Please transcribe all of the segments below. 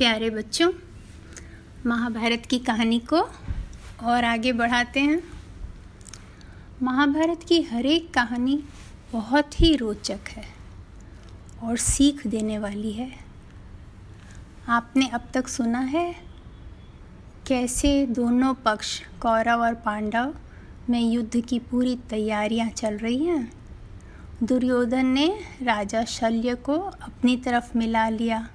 प्यारे बच्चों, महाभारत की कहानी को और आगे बढ़ाते हैं। महाभारत की हर एक कहानी बहुत ही रोचक है और सीख देने वाली है। आपने अब तक सुना है कैसे दोनों पक्ष, कौरव और पांडव, में युद्ध की पूरी तैयारियाँ चल रही हैं। दुर्योधन ने राजा शल्य को अपनी तरफ़ मिला लिया।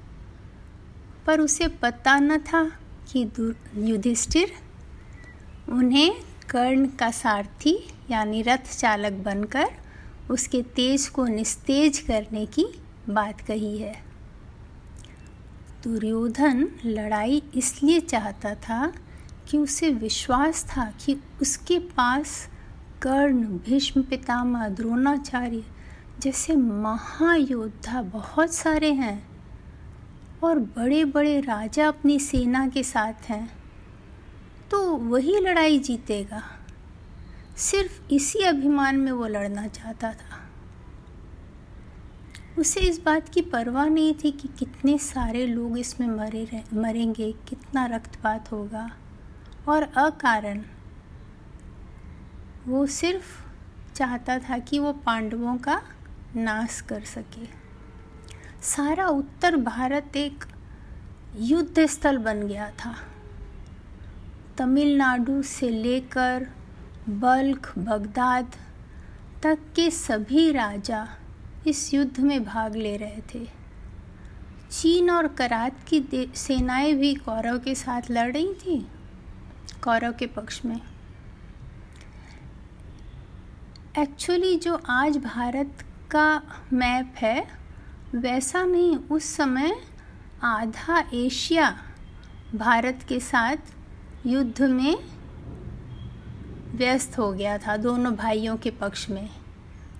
पर उसे पता न था कि युधिष्ठिर उन्हें कर्ण का सारथी यानी रथ चालक बनकर उसके तेज को निस्तेज करने की बात कही है। दुर्योधन लड़ाई इसलिए चाहता था कि उसे विश्वास था कि उसके पास कर्ण, भीष्म, पितामह, द्रोणाचार्य जैसे महायोद्धा बहुत सारे हैं। और बड़े बड़े राजा अपनी सेना के साथ हैं तो वही लड़ाई जीतेगा। सिर्फ़ इसी अभिमान में वो लड़ना चाहता था। उसे इस बात की परवाह नहीं थी कि कितने सारे लोग इसमें मरे रह, मरेंगे कितना रक्तपात होगा। और अकारण वो सिर्फ़ चाहता था कि वो पांडवों का नाश कर सके। सारा उत्तर भारत एक युद्ध स्थल बन गया था। तमिलनाडु से लेकर बल्ख, बगदाद तक के सभी राजा इस युद्ध में भाग ले रहे थे। चीन और करात की सेनाएँ भी कौरव के साथ लड़ रही थी, कौरव के पक्ष में। एक्चुअली जो आज भारत का मैप है वैसा नहीं, उस समय आधा एशिया भारत के साथ युद्ध में व्यस्त हो गया था दोनों भाइयों के पक्ष में।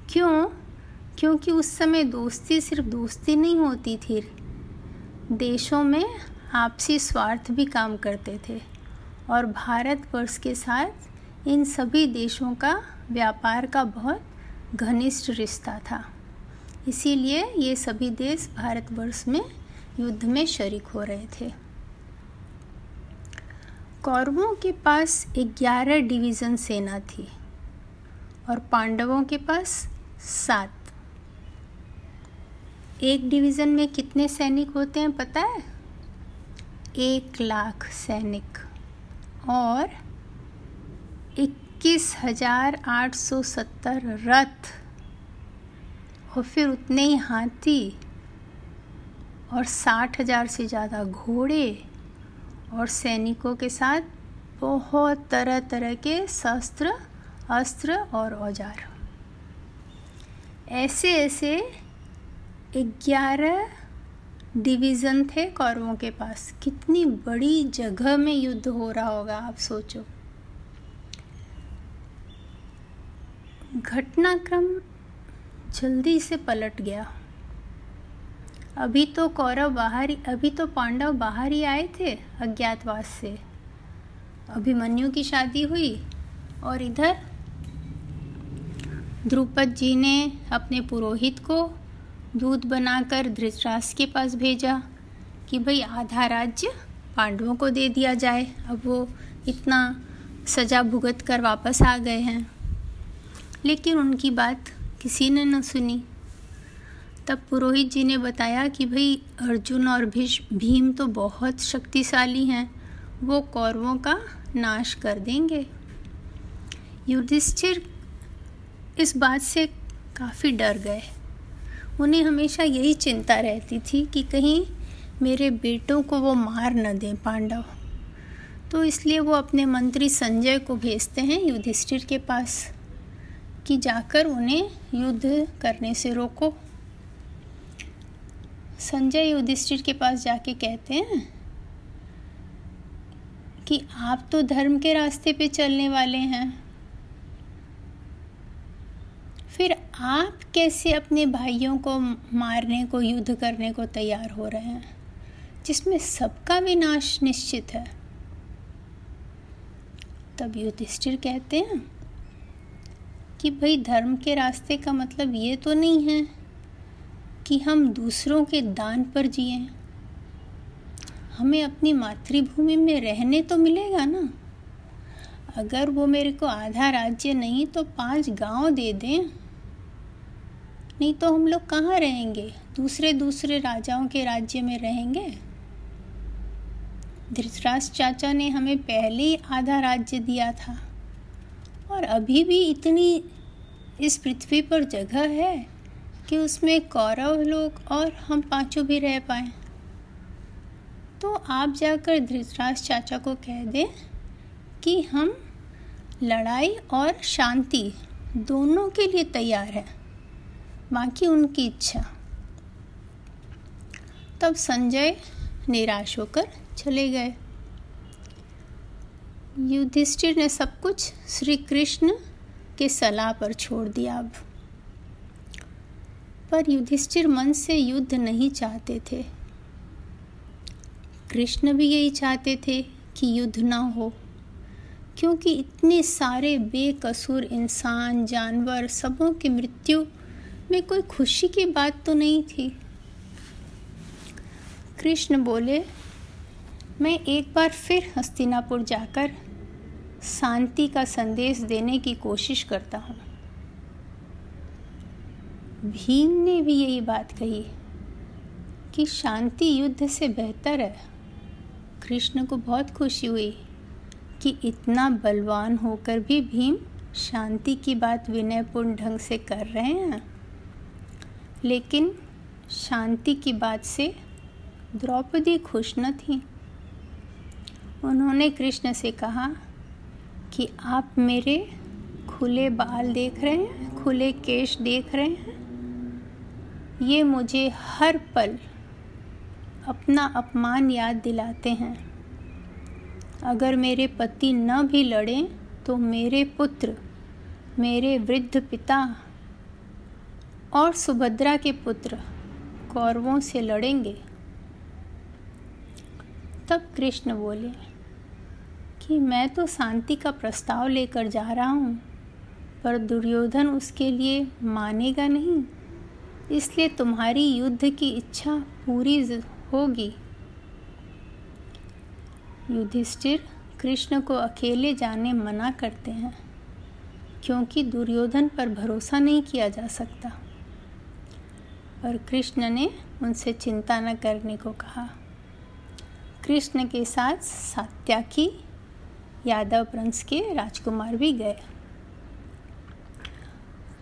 क्यों? क्योंकि उस समय दोस्ती सिर्फ़ दोस्ती नहीं होती थी। देशों में आपसी स्वार्थ भी काम करते थे और भारतवर्ष के साथ इन सभी देशों का व्यापार का बहुत घनिष्ठ रिश्ता था। इसीलिए ये सभी देश भारतवर्ष में युद्ध में शरीक हो रहे थे। कौरवों के पास ग्यारह डिवीज़न सेना थी और पांडवों के पास सात। एक डिवीज़न में कितने सैनिक होते हैं पता है? एक लाख सैनिक और इक्कीस हज़ार आठ सौ सत्तर रथ। और फिर उतने ही हाथी और साठ हज़ार से ज़्यादा घोड़े और सैनिकों के साथ बहुत तरह तरह के शस्त्र, अस्त्र और औज़ार। ऐसे ऐसे ग्यारह डिवीज़न थे कौरवों के पास। कितनी बड़ी जगह में युद्ध हो रहा होगा, आप सोचो। घटनाक्रम जल्दी से पलट गया। अभी तो कौरव बाहर अभी तो पांडव बाहर ही आए थे अज्ञातवास से। अभिमन्यु की शादी हुई और इधर द्रुपद जी ने अपने पुरोहित को दूध बनाकर धृतराष्ट्र के पास भेजा कि भाई आधा राज्य पांडवों को दे दिया जाए। अब वो इतना सजा भुगत कर वापस आ गए हैं। लेकिन उनकी बात किसी ने न सुनी। तब पुरोहित जी ने बताया कि भाई, अर्जुन और भीम तो बहुत शक्तिशाली हैं। वो कौरवों का नाश कर देंगे। युधिष्ठिर इस बात से काफ़ी डर गए। उन्हें हमेशा यही चिंता रहती थी कि कहीं मेरे बेटों को वो मार न दें पांडव। तो इसलिए वो अपने मंत्री संजय को भेजते हैं युधिष्ठिर के पास। कि जाकर उन्हें युद्ध करने से रोको। संजय युधिष्ठिर के पास जाके कहते हैं कि आप तो धर्म के रास्ते पे चलने वाले हैं। फिर आप कैसे अपने भाइयों को मारने को, युद्ध करने को तैयार हो रहे हैं, जिसमें सबका विनाश निश्चित है? तब युधिष्ठिर कहते हैं कि भाई धर्म के रास्ते का मतलब ये तो नहीं है कि हम दूसरों के दान पर जिए। हमें अपनी मातृभूमि में रहने तो मिलेगा ना? अगर वो मेरे को आधा राज्य नहीं तो पाँच गाँव दे दें। नहीं तो हम लोग कहाँ रहेंगे? दूसरे दूसरे राजाओं के राज्य में रहेंगे? धृतराष्ट्र चाचा ने हमें पहले ही आधा राज्य दिया था। और अभी भी इतनी इस पृथ्वी पर जगह है कि उसमें कौरव लोग और हम पाँचों भी रह पाए। तो आप जाकर धृतराज चाचा को कह दें कि हम लड़ाई और शांति दोनों के लिए तैयार है, बाकी उनकी इच्छा। तब संजय निराश होकर चले गए। युधिष्ठिर ने सब कुछ श्री कृष्ण के सलाह पर छोड़ दिया अब। पर युधिष्ठिर मन से युद्ध नहीं चाहते थे। कृष्ण भी यही चाहते थे कि युद्ध ना हो, क्योंकि इतने सारे बेकसूर इंसान, जानवर, सबों की मृत्यु में कोई खुशी की बात तो नहीं थी। कृष्ण बोले, मैं एक बार फिर हस्तिनापुर जाकर शांति का संदेश देने की कोशिश करता हूँ। भीम ने भी यही बात कही कि शांति युद्ध से बेहतर है। कृष्ण को बहुत खुशी हुई कि इतना बलवान होकर भी भीम शांति की बात विनयपूर्ण ढंग से कर रहे हैं। लेकिन शांति की बात से द्रौपदी खुश न थी। उन्होंने कृष्ण से कहा कि आप मेरे खुले बाल देख रहे हैं, खुले केश देख रहे हैं। ये मुझे हर पल अपना अपमान याद दिलाते हैं। अगर मेरे पति न भी लड़ें तो मेरे पुत्र, मेरे वृद्ध पिता और सुभद्रा के पुत्र कौरवों से लड़ेंगे। तब कृष्ण बोले कि मैं तो शांति का प्रस्ताव लेकर जा रहा हूँ, पर दुर्योधन उसके लिए मानेगा नहीं। इसलिए तुम्हारी युद्ध की इच्छा पूरी होगी। युधिष्ठिर कृष्ण को अकेले जाने मना करते हैं, क्योंकि दुर्योधन पर भरोसा नहीं किया जा सकता। और कृष्ण ने उनसे चिंता न करने को कहा। कृष्ण के साथ सात्याकी यादव वंश के राजकुमार भी गए।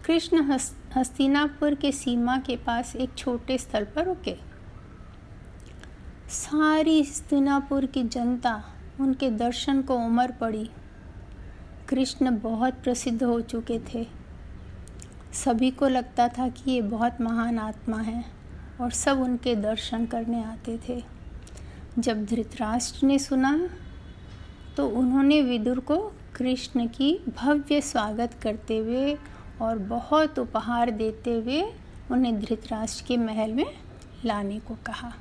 कृष्ण हस्तिनापुर के सीमा के पास एक छोटे स्थल पर रुके। सारी हस्तिनापुर की जनता उनके दर्शन को उमर पड़ी। कृष्ण बहुत प्रसिद्ध हो चुके थे। सभी को लगता था कि ये बहुत महान आत्मा है और सब उनके दर्शन करने आते थे। जब धृतराष्ट्र ने सुना तो उन्होंने विदुर को कृष्ण की भव्य स्वागत करते हुए और बहुत उपहार देते हुए उन्हें धृतराष्ट्र के महल में लाने को कहा।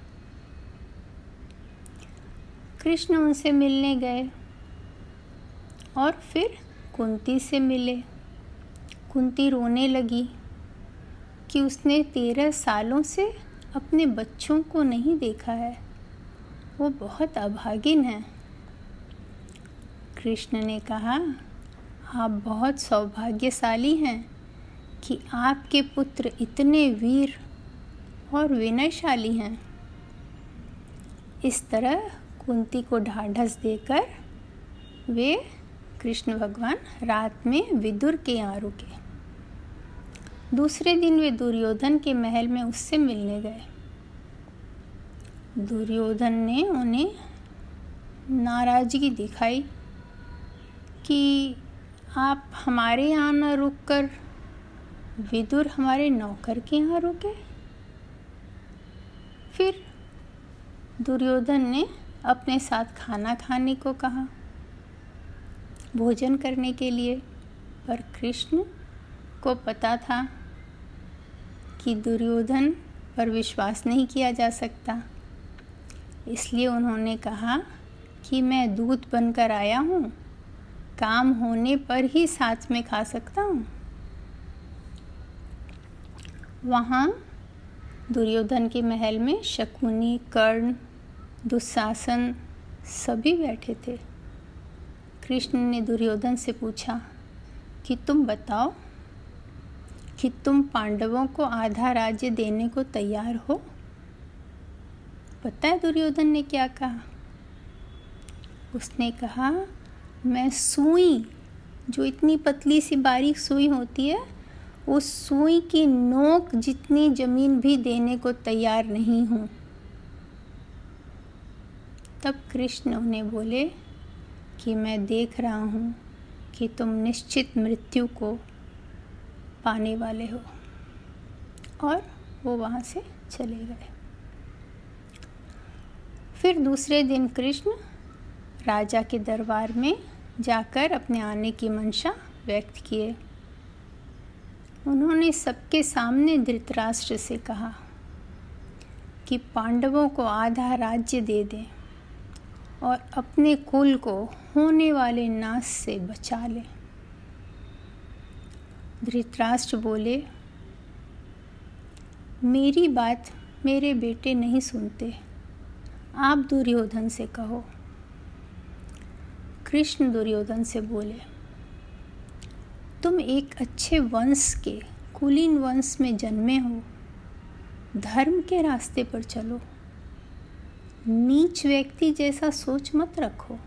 कृष्ण उनसे मिलने गए और फिर कुंती से मिले। कुंती रोने लगी कि उसने तेरह सालों से अपने बच्चों को नहीं देखा है। वो बहुत अभागिन है। कृष्ण ने कहा, आप बहुत सौभाग्यशाली हैं कि आपके पुत्र इतने वीर और विनयशाली हैं। इस तरह कुंती को ढाढ़स देकर वे कृष्ण भगवान रात में विदुर के यहाँ रुके दूसरे दिन वे दुर्योधन के महल में उससे मिलने गए। दुर्योधन ने उन्हें नाराज़गी दिखाई। कि आप हमारे यहाँ न रुक कर विदुर हमारे नौकर के यहाँ रुके। फिर दुर्योधन ने अपने साथ खाना खाने को कहा। भोजन करने के लिए पर कृष्ण को पता था कि दुर्योधन पर विश्वास नहीं किया जा सकता। इसलिए उन्होंने कहा कि मैं दूत बनकर आया हूँ। काम होने पर ही साथ में खा सकता हूँ। वहाँ दुर्योधन के महल में शकुनी, कर्ण, दुशासन सभी बैठे थे। कृष्ण ने दुर्योधन से पूछा, कि तुम बताओ कि तुम पांडवों को आधा राज्य देने को तैयार हो? पता है दुर्योधन ने क्या कहा। उसने कहा मैं सुई, जो इतनी पतली सी बारीक सुई होती है उस सुई की नोक जितनी ज़मीन भी देने को तैयार नहीं हूँ। तब कृष्ण उन्हें बोले कि मैं देख रहा हूँ कि तुम निश्चित मृत्यु को पाने वाले हो। और वो वहाँ से चले गए। फिर दूसरे दिन कृष्ण राजा के दरबार में जाकर अपने आने की मंशा व्यक्त किए। उन्होंने सबके सामने धृतराष्ट्र से कहा कि पांडवों को आधा राज्य दे दें और अपने कुल को होने वाले नाश से बचा लें। धृतराष्ट्र बोले, मेरी बात मेरे बेटे नहीं सुनते। आप दुर्योधन से कहो। कृष्ण दुर्योधन से बोले, तुम एक अच्छे वंश के कुलीन वंश में जन्मे हो। धर्म के रास्ते पर चलो। नीच व्यक्ति जैसा सोच मत रखो।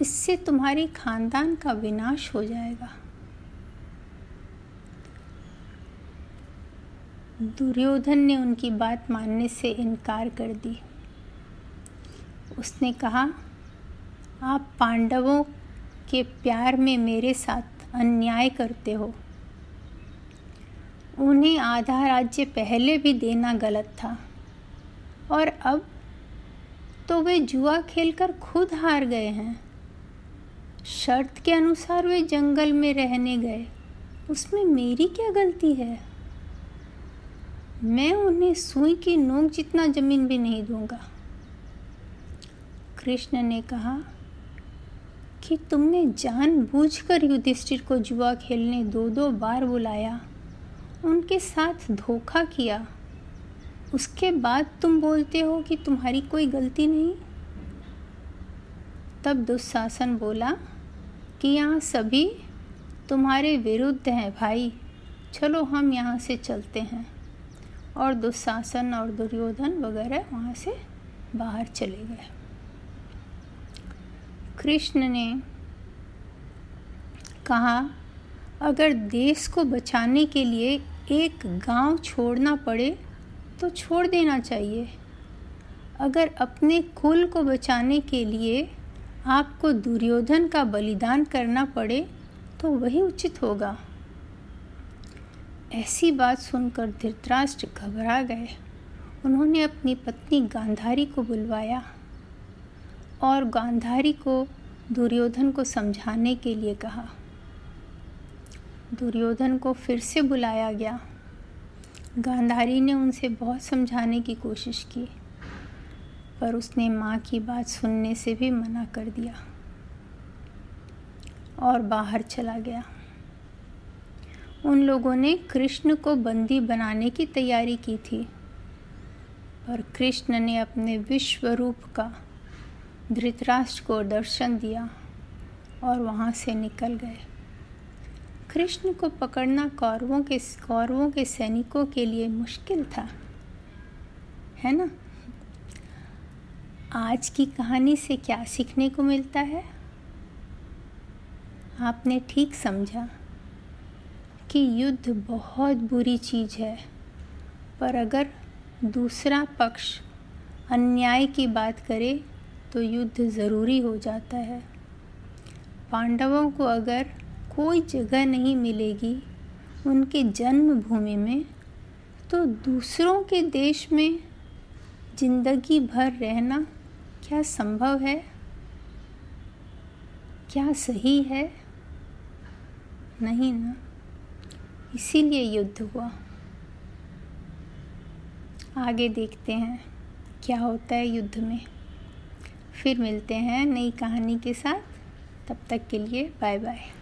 इससे तुम्हारे खानदान का विनाश हो जाएगा। दुर्योधन ने उनकी बात मानने से इनकार कर दी। उसने कहा आप पांडवों के प्यार में मेरे साथ अन्याय करते हो। उन्हें आधा राज्य पहले भी देना गलत था। और अब तो वे जुआ खेलकर खुद हार गए हैं। शर्त के अनुसार वे जंगल में रहने गए। उसमें मेरी क्या गलती है? मैं उन्हें सुई की नोक जितना ज़मीन भी नहीं दूँगा। कृष्ण ने कहा कि तुमने जानबूझकर युधिष्ठिर को जुआ खेलने दो दो बार बुलाया, उनके साथ धोखा किया। उसके बाद तुम बोलते हो कि तुम्हारी कोई गलती नहीं? तब दुशासन बोला, कि यहाँ सभी तुम्हारे विरुद्ध हैं भाई, चलो हम यहाँ से चलते हैं। और दुशासन और दुर्योधन वगैरह वहाँ से बाहर चले गए। कृष्ण ने कहा, अगर देश को बचाने के लिए एक गाँव छोड़ना पड़े तो छोड़ देना चाहिए। अगर अपने कुल को बचाने के लिए आपको दुर्योधन का बलिदान करना पड़े तो वही उचित होगा ऐसी बात सुनकर धृतराष्ट्र घबरा गए। उन्होंने अपनी पत्नी गांधारी को बुलवाया। और गांधारी को दुर्योधन को समझाने के लिए कहा। दुर्योधन को फिर से बुलाया गया। गांधारी ने उनसे बहुत समझाने की कोशिश की, पर उसने माँ की बात सुनने से भी मना कर दिया और बाहर चला गया। उन लोगों ने कृष्ण को बंदी बनाने की तैयारी की थी, पर कृष्ण ने अपने विश्व रूप का धृतराष्ट्र को दर्शन दिया और वहाँ से निकल गए। कृष्ण को पकड़ना कौरवों के कौरवों के सैनिकों के लिए मुश्किल था, है ना? आज की कहानी से क्या सीखने को मिलता है? आपने ठीक समझा कि युद्ध बहुत बुरी चीज़ है, पर अगर दूसरा पक्ष अन्याय की बात करे तो युद्ध ज़रूरी हो जाता है। पांडवों को अगर कोई जगह नहीं मिलेगी उनके जन्मभूमि में तो दूसरों के देश में ज़िंदगी भर रहना क्या संभव है? क्या सही है? नहीं ना। इसीलिए युद्ध हुआ। आगे देखते हैं क्या होता है युद्ध में। फिर मिलते हैं नई कहानी के साथ। तब तक के लिए बाय बाय